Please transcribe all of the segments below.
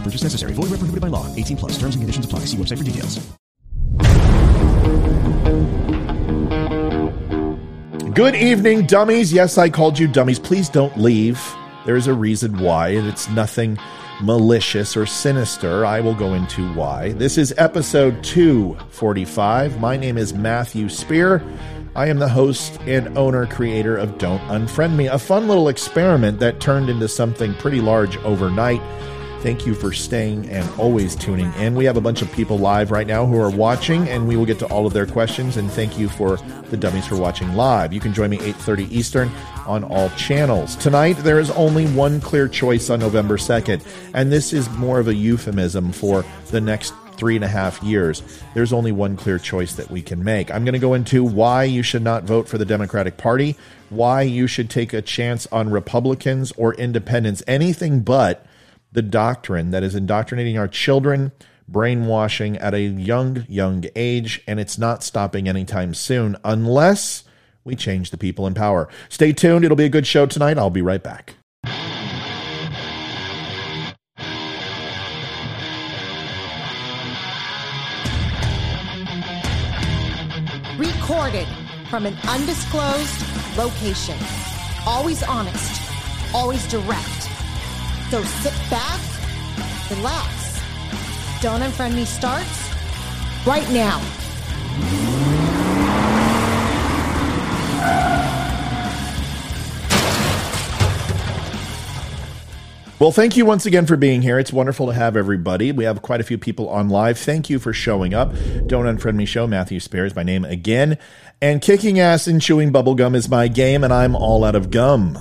No purchase necessary. Void where prohibited by law. 18 plus. Terms and conditions apply. See website for details. Good evening, dummies. Yes, I called you dummies. Please don't leave. There is a reason why, and it's nothing malicious or sinister. I will go into why. This is episode 245. My name is Matthew Spear. I am the host and owner creator of Don't Unfriend Me, a fun little experiment that turned into something pretty large overnight. Thank you for staying and always tuning in. We have a bunch of people live right now who are watching, and we will get to all of their questions. And thank you for the dummies for watching live. You can join me 8:30 Eastern on all channels. Tonight there is only one clear choice on November 2nd, and this is more of a euphemism for the next three and a half years. There's only one clear choice that we can make. I'm going to go into why you should not vote for the Democratic Party, why you should take a chance on Republicans or independents, anything but the doctrine that is indoctrinating our children, brainwashing at a young, young age, and it's not stopping anytime soon unless we change the people in power. Stay tuned. It'll be a good show tonight. I'll be right back. Recorded from an undisclosed location. Always honest, always direct. So sit back, relax. Don't Unfriend Me starts right now. Well, thank you once again for being here. It's wonderful to have everybody. We have quite a few people on live. Thank you for showing up. Don't Unfriend Me Show, Matthew Spears, my name again. And kicking ass and chewing bubblegum is my game, and I'm all out of gum.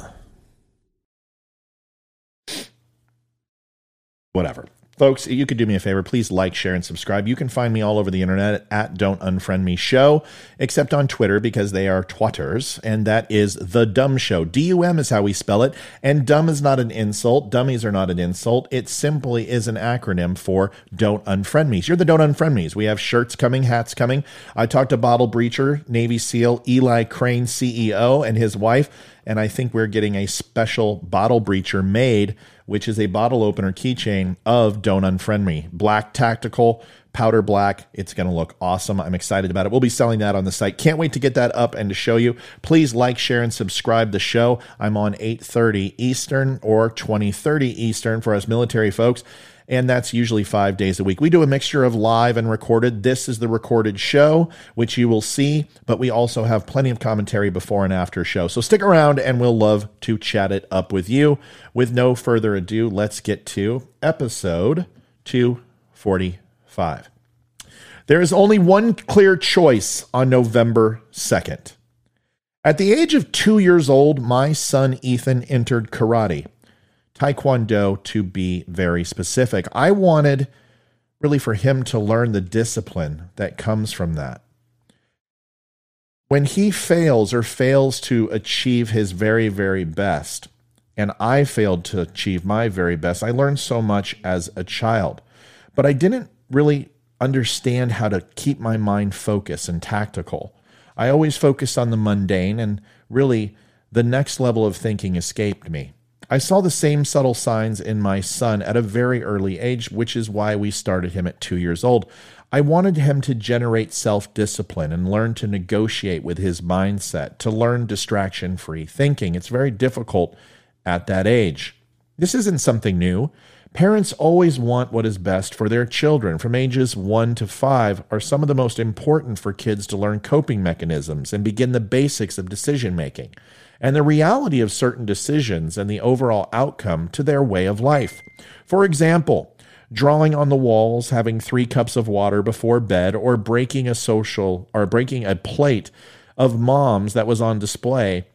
Whatever. Folks, you could do me a favor. Please like, share, and subscribe. You can find me all over the internet at Don't Unfriend Me Show, except on Twitter because they are twatters, and that is The Dumb Show. D U M is how we spell it, and dumb is not an insult. Dummies are not an insult. It simply is an acronym for Don't Unfriend Me. You're the Don't Unfriend Me's. We have shirts coming, hats coming. I talked to Bottle Breacher, Navy SEAL Eli Crane, CEO, and his wife, and I think we're getting a special Bottle Breacher made which is a bottle opener keychain of Don't Unfriend Me. Black tactical, powder black. It's going to look awesome. I'm excited about it. We'll be selling that on the site. Can't wait to get that up and to show you. Please like, share, and subscribe the show. I'm on 8:30 Eastern or 20:30 Eastern for us military folks. And that's usually five days a week. We do a mixture of live and recorded. This is the recorded show, which you will see, but we also have plenty of commentary before and after show. So stick around and we'll love to chat it up with you. With no further ado, let's get to episode 245. There is only one clear choice on November 2nd. At the age of two years old, my son Ethan entered karate. Taekwondo to be very specific. I wanted really for him to learn the discipline that comes from that. When he fails or fails to achieve his very, very best, and I failed to achieve my very best, I learned so much as a child, but I didn't really understand how to keep my mind focused and tactical. I always focused on the mundane, and really the next level of thinking escaped me. I saw the same subtle signs in my son at a very early age, which is why we started him at two years old. I wanted him to generate self discipline and learn to negotiate with his mindset, to learn distraction free thinking. It's very difficult at that age. This isn't something new. Parents always want what is best for their children. From ages 1 to 5 are some of the most important for kids to learn coping mechanisms and begin the basics of decision making and the reality of certain decisions and the overall outcome to their way of life. For example, drawing on the walls, having 3 cups of water before bed or breaking a social or breaking a plate of moms that was on display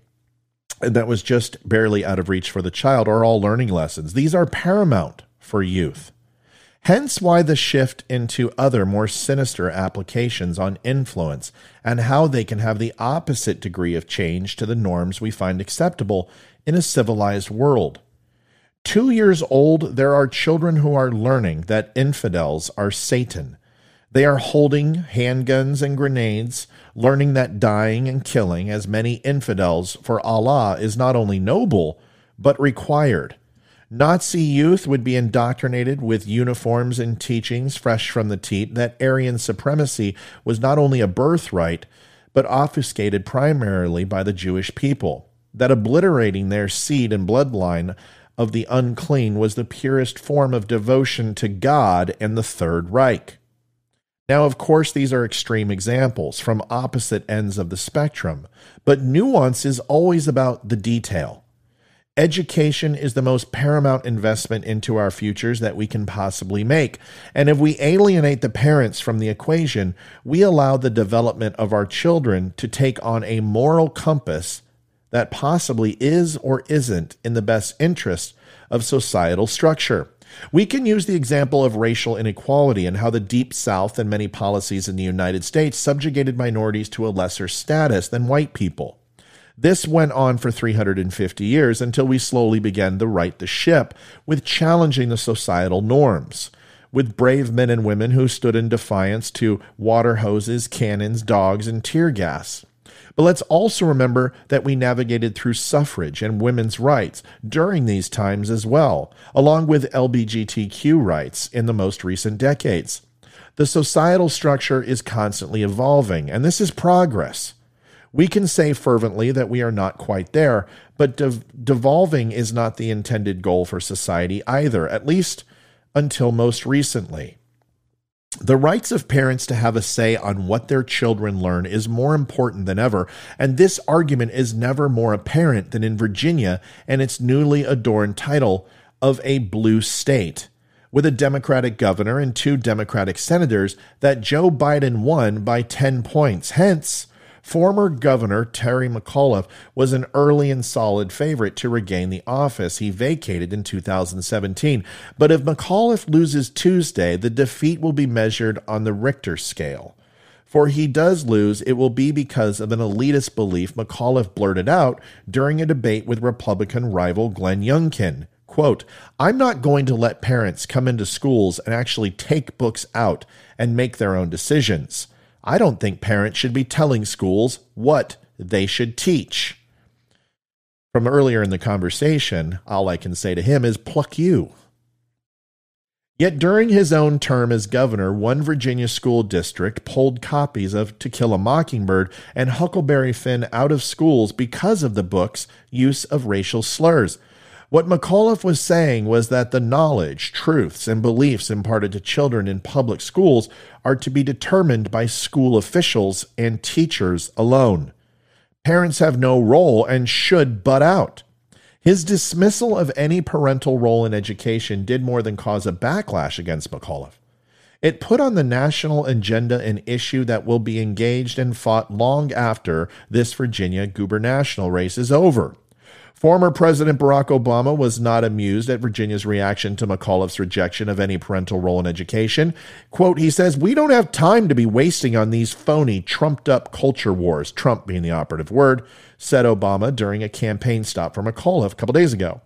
that was just barely out of reach for the child are all learning lessons. These are paramount for youth. Hence, why the shift into other more sinister applications on influence and how they can have the opposite degree of change to the norms we find acceptable in a civilized world. Two years old, there are children who are learning that infidels are Satan. They are holding handguns and grenades, learning that dying and killing as many infidels for Allah is not only noble, but required. Nazi youth would be indoctrinated with uniforms and teachings fresh from the teat that Aryan supremacy was not only a birthright, but obfuscated primarily by the Jewish people, that obliterating their seed and bloodline of the unclean was the purest form of devotion to God and the Third Reich. Now, of course, these are extreme examples from opposite ends of the spectrum, but nuance is always about the detail. Education is the most paramount investment into our futures that we can possibly make. And if we alienate the parents from the equation, we allow the development of our children to take on a moral compass that possibly is or isn't in the best interest of societal structure. We can use the example of racial inequality and how the Deep South and many policies in the United States subjugated minorities to a lesser status than white people. This went on for 350 years until we slowly began to right the ship with challenging the societal norms, with brave men and women who stood in defiance to water hoses, cannons, dogs, and tear gas. But let's also remember that we navigated through suffrage and women's rights during these times as well, along with LGBTQ rights in the most recent decades. The societal structure is constantly evolving, and this is progress. We can say fervently that we are not quite there, but dev- devolving is not the intended goal for society either, at least until most recently. The rights of parents to have a say on what their children learn is more important than ever, and this argument is never more apparent than in Virginia and its newly adorned title of a blue state. With a Democratic governor and two Democratic senators, that Joe Biden won by 10 points. Hence, Former Governor Terry McAuliffe was an early and solid favorite to regain the office he vacated in 2017. But if McAuliffe loses Tuesday, the defeat will be measured on the Richter scale. For he does lose, it will be because of an elitist belief McAuliffe blurted out during a debate with Republican rival Glenn Youngkin. Quote, I'm not going to let parents come into schools and actually take books out and make their own decisions. I don't think parents should be telling schools what they should teach. From earlier in the conversation, all I can say to him is pluck you. Yet during his own term as governor, one Virginia school district pulled copies of To Kill a Mockingbird and Huckleberry Finn out of schools because of the book's use of racial slurs. What McAuliffe was saying was that the knowledge, truths, and beliefs imparted to children in public schools are to be determined by school officials and teachers alone. Parents have no role and should butt out. His dismissal of any parental role in education did more than cause a backlash against McAuliffe. It put on the national agenda an issue that will be engaged and fought long after this Virginia gubernatorial race is over. Former President Barack Obama was not amused at Virginia's reaction to McAuliffe's rejection of any parental role in education. Quote, he says, We don't have time to be wasting on these phony, trumped up culture wars, Trump being the operative word, said Obama during a campaign stop for McAuliffe a couple days ago.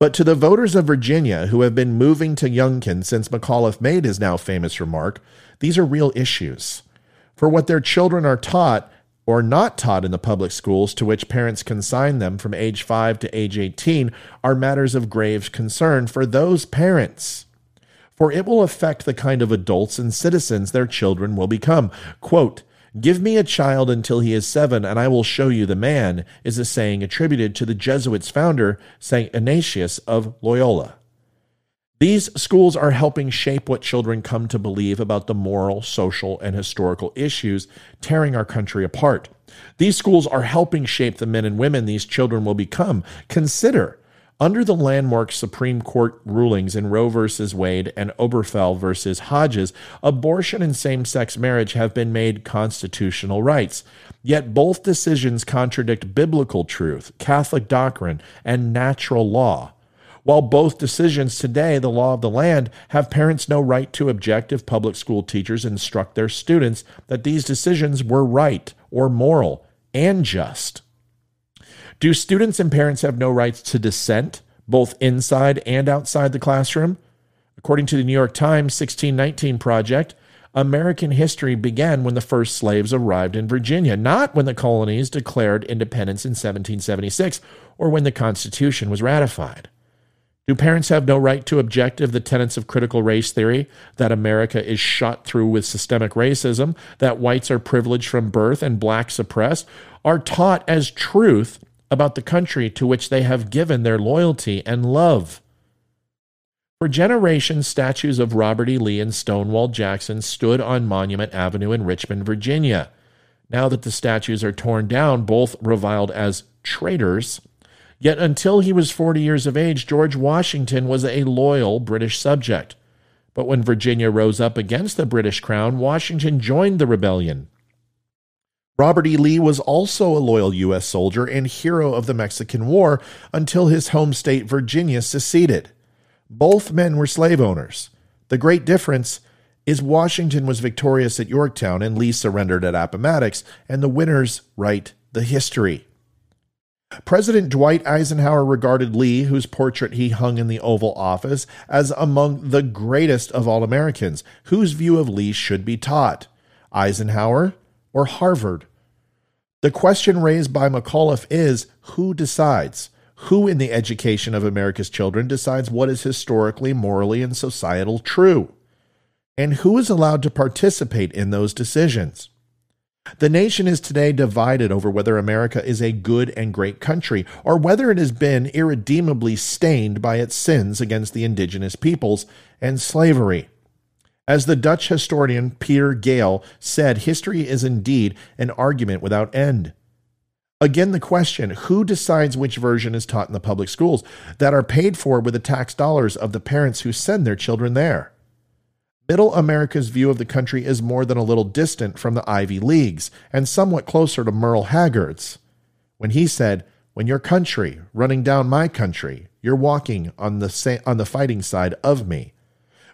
But to the voters of Virginia who have been moving to Youngkin since McAuliffe made his now famous remark, these are real issues. For what their children are taught, or not taught in the public schools to which parents consign them from age 5 to age 18 are matters of grave concern for those parents. For it will affect the kind of adults and citizens their children will become. Quote, Give me a child until he is seven, and I will show you the man, is a saying attributed to the Jesuits' founder, St. Ignatius of Loyola. These schools are helping shape what children come to believe about the moral, social, and historical issues tearing our country apart. These schools are helping shape the men and women these children will become. Consider under the landmark Supreme Court rulings in Roe v. Wade and Obergefell v. Hodges, abortion and same sex marriage have been made constitutional rights. Yet both decisions contradict biblical truth, Catholic doctrine, and natural law. While both decisions today, the law of the land, have parents no right to object if public school teachers instruct their students that these decisions were right or moral and just. Do students and parents have no rights to dissent, both inside and outside the classroom? According to the New York Times 1619 Project, American history began when the first slaves arrived in Virginia, not when the colonies declared independence in 1776 or when the Constitution was ratified. Do parents have no right to object if the tenets of critical race theory, that America is shot through with systemic racism, that whites are privileged from birth and blacks oppressed, are taught as truth about the country to which they have given their loyalty and love. For generations, statues of Robert E. Lee and Stonewall Jackson stood on Monument Avenue in Richmond, Virginia. Now that the statues are torn down, both reviled as traitors, yet until he was 40 years of age, George Washington was a loyal British subject. But when Virginia rose up against the British crown, Washington joined the rebellion. Robert E. Lee was also a loyal U.S. soldier and hero of the Mexican War until his home state, Virginia, seceded. Both men were slave owners. The great difference is Washington was victorious at Yorktown and Lee surrendered at Appomattox, and the winners write the history. President Dwight Eisenhower regarded Lee, whose portrait he hung in the Oval Office, as among the greatest of all Americans, whose view of Lee should be taught. Eisenhower or Harvard? The question raised by McAuliffe is who decides? Who in the education of America's children decides what is historically, morally, and societal true? And who is allowed to participate in those decisions? The nation is today divided over whether America is a good and great country or whether it has been irredeemably stained by its sins against the indigenous peoples and slavery. As the Dutch historian Pieter Geyl said, history is indeed an argument without end. Again, the question who decides which version is taught in the public schools that are paid for with the tax dollars of the parents who send their children there? Middle America's view of the country is more than a little distant from the Ivy Leagues and somewhat closer to Merle Haggard's. When he said, When your country running down my country, you're walking on the, sa- on the fighting side of me.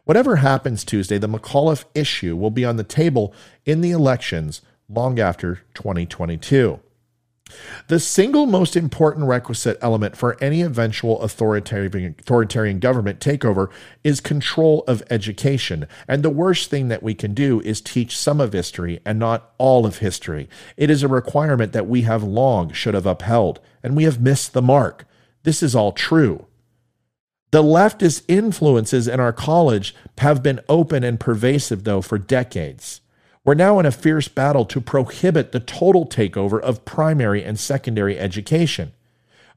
Whatever happens Tuesday, the McAuliffe issue will be on the table in the elections long after 2022. The single most important requisite element for any eventual authoritarian, authoritarian government takeover is control of education. And the worst thing that we can do is teach some of history and not all of history. It is a requirement that we have long should have upheld, and we have missed the mark. This is all true. The leftist influences in our college have been open and pervasive, though, for decades. We're now in a fierce battle to prohibit the total takeover of primary and secondary education.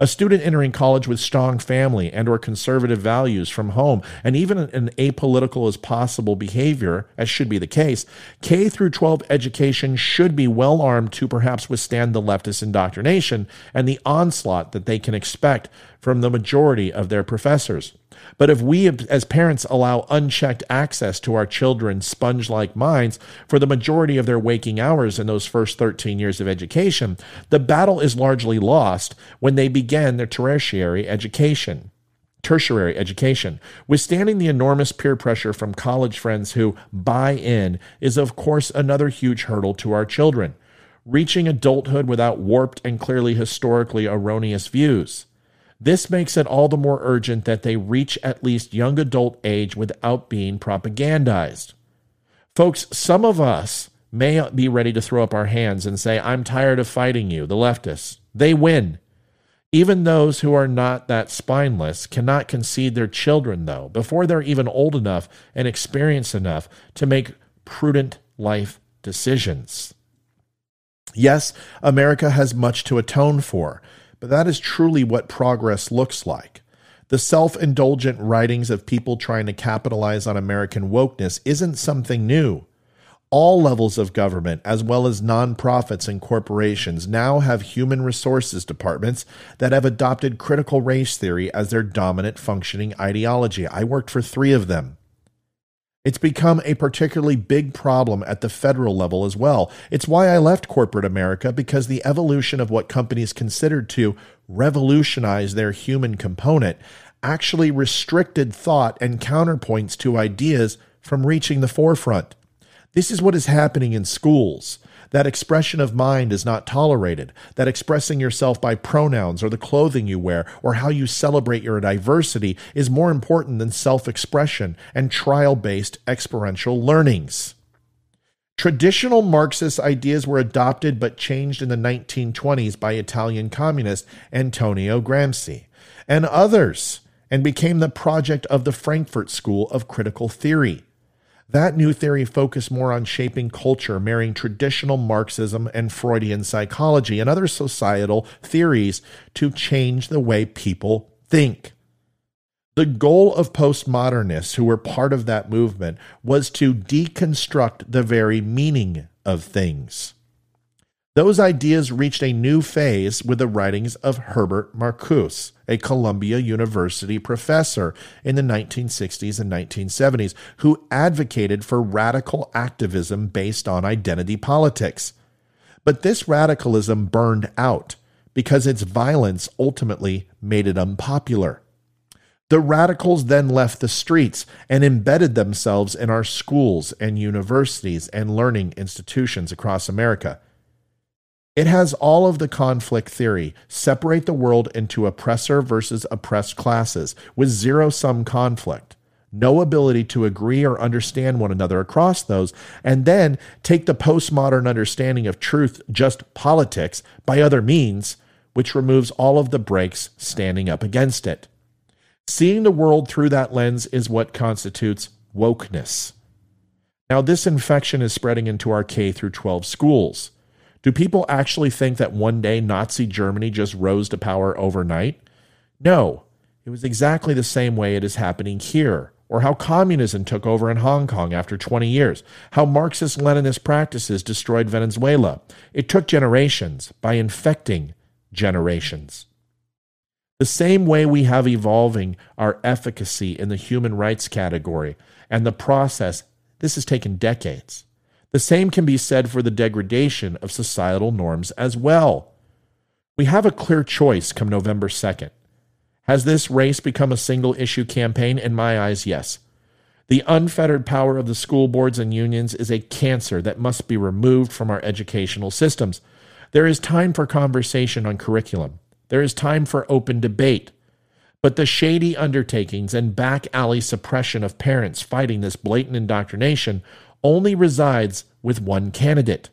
A student entering college with strong family and or conservative values from home and even an apolitical as possible behavior as should be the case, K through 12 education should be well armed to perhaps withstand the leftist indoctrination and the onslaught that they can expect from the majority of their professors. But if we as parents allow unchecked access to our children's sponge like minds for the majority of their waking hours in those first 13 years of education, the battle is largely lost when they begin their tertiary education tertiary education. Withstanding the enormous peer pressure from college friends who buy in is, of course, another huge hurdle to our children. Reaching adulthood without warped and clearly historically erroneous views. This makes it all the more urgent that they reach at least young adult age without being propagandized. Folks, some of us may be ready to throw up our hands and say, I'm tired of fighting you, the leftists. They win. Even those who are not that spineless cannot concede their children, though, before they're even old enough and experienced enough to make prudent life decisions. Yes, America has much to atone for, but that is truly what progress looks like. The self indulgent writings of people trying to capitalize on American wokeness isn't something new. All levels of government, as well as nonprofits and corporations, now have human resources departments that have adopted critical race theory as their dominant functioning ideology. I worked for three of them. It's become a particularly big problem at the federal level as well. It's why I left corporate America because the evolution of what companies considered to revolutionize their human component actually restricted thought and counterpoints to ideas from reaching the forefront. This is what is happening in schools. That expression of mind is not tolerated. That expressing yourself by pronouns or the clothing you wear or how you celebrate your diversity is more important than self expression and trial based experiential learnings. Traditional Marxist ideas were adopted but changed in the 1920s by Italian communist Antonio Gramsci and others and became the project of the Frankfurt School of Critical Theory. That new theory focused more on shaping culture, marrying traditional Marxism and Freudian psychology and other societal theories to change the way people think. The goal of postmodernists who were part of that movement was to deconstruct the very meaning of things. Those ideas reached a new phase with the writings of Herbert Marcuse, a Columbia University professor in the 1960s and 1970s, who advocated for radical activism based on identity politics. But this radicalism burned out because its violence ultimately made it unpopular. The radicals then left the streets and embedded themselves in our schools and universities and learning institutions across America. It has all of the conflict theory separate the world into oppressor versus oppressed classes with zero sum conflict, no ability to agree or understand one another across those, and then take the postmodern understanding of truth, just politics, by other means, which removes all of the brakes standing up against it. Seeing the world through that lens is what constitutes wokeness. Now, this infection is spreading into our K through 12 schools. Do people actually think that one day Nazi Germany just rose to power overnight? No, it was exactly the same way it is happening here, or how communism took over in Hong Kong after 20 years, how Marxist Leninist practices destroyed Venezuela. It took generations by infecting generations. The same way we have evolving our efficacy in the human rights category and the process, this has taken decades. The same can be said for the degradation of societal norms as well. We have a clear choice come November 2nd. Has this race become a single issue campaign? In my eyes, yes. The unfettered power of the school boards and unions is a cancer that must be removed from our educational systems. There is time for conversation on curriculum. There is time for open debate. But the shady undertakings and back alley suppression of parents fighting this blatant indoctrination only resides with one candidate.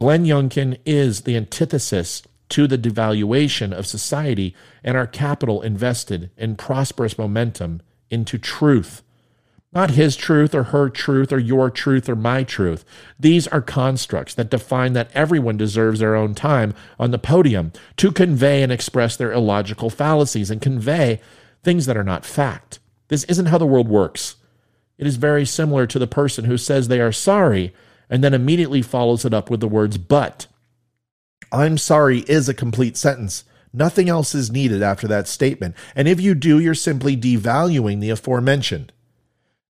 Glenn Youngkin is the antithesis to the devaluation of society and our capital invested in prosperous momentum into truth. Not his truth or her truth or your truth or my truth. These are constructs that define that everyone deserves their own time on the podium to convey and express their illogical fallacies and convey things that are not fact. This isn't how the world works. It is very similar to the person who says they are sorry and then immediately follows it up with the words, but. I'm sorry is a complete sentence. Nothing else is needed after that statement. And if you do, you're simply devaluing the aforementioned.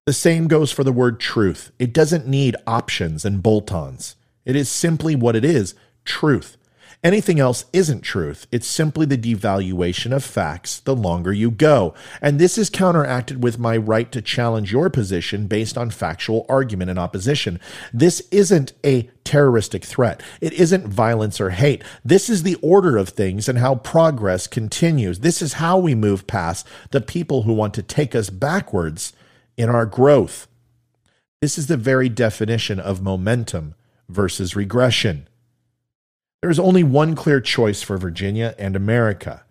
The same goes for the word truth. It doesn't need options and bolt ons. It is simply what it is truth. Anything else isn't truth. It's simply the devaluation of facts the longer you go. And this is counteracted with my right to challenge your position based on factual argument and opposition. This isn't a terroristic threat. It isn't violence or hate. This is the order of things and how progress continues. This is how we move past the people who want to take us backwards in our growth. This is the very definition of momentum versus regression. There is only one clear choice for Virginia and America.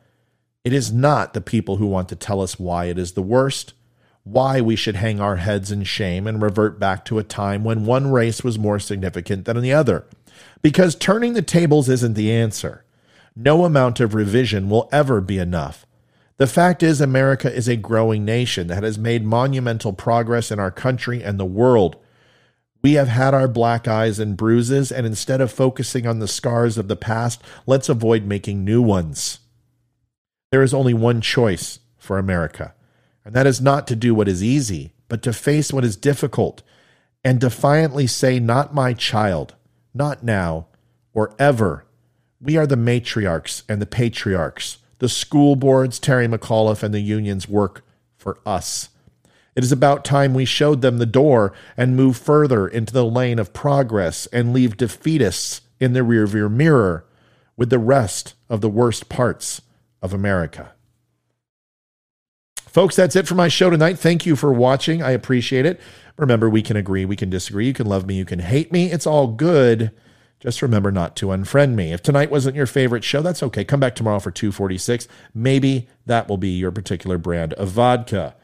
It is not the people who want to tell us why it is the worst, why we should hang our heads in shame and revert back to a time when one race was more significant than the other. Because turning the tables isn't the answer. No amount of revision will ever be enough. The fact is, America is a growing nation that has made monumental progress in our country and the world. We have had our black eyes and bruises, and instead of focusing on the scars of the past, let's avoid making new ones. There is only one choice for America, and that is not to do what is easy, but to face what is difficult and defiantly say, Not my child, not now, or ever. We are the matriarchs and the patriarchs. The school boards, Terry McAuliffe, and the unions work for us. It is about time we showed them the door and move further into the lane of progress and leave defeatists in the rearview mirror with the rest of the worst parts of America. Folks, that's it for my show tonight. Thank you for watching. I appreciate it. Remember, we can agree, we can disagree, you can love me, you can hate me. It's all good. Just remember not to unfriend me. If tonight wasn't your favorite show, that's okay. Come back tomorrow for 246. Maybe that will be your particular brand of vodka.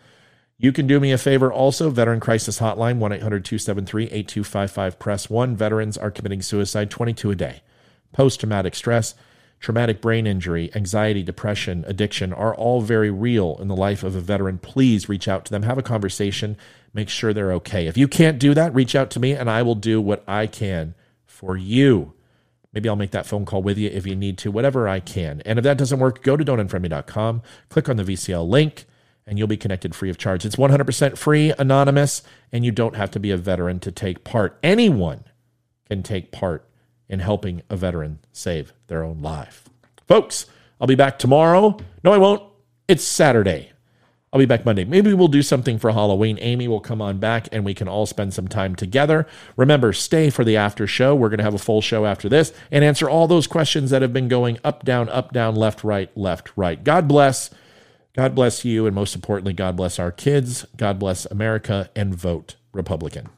You can do me a favor also, Veteran Crisis Hotline, 1 800 273 8255, press 1. Veterans are committing suicide 22 a day. Post traumatic stress, traumatic brain injury, anxiety, depression, addiction are all very real in the life of a veteran. Please reach out to them, have a conversation, make sure they're okay. If you can't do that, reach out to me and I will do what I can for you. Maybe I'll make that phone call with you if you need to, whatever I can. And if that doesn't work, go to don'tunfriendme.com, click on the VCL link, and you'll be connected free of charge. It's 100% free, anonymous, and you don't have to be a veteran to take part. Anyone can take part in helping a veteran save their own life. Folks, I'll be back tomorrow. No, I won't. It's Saturday. I'll be back Monday. Maybe we'll do something for Halloween. Amy will come on back and we can all spend some time together. Remember, stay for the after show. We're going to have a full show after this and answer all those questions that have been going up, down, up, down, left, right, left, right. God bless. God bless you. And most importantly, God bless our kids. God bless America and vote Republican.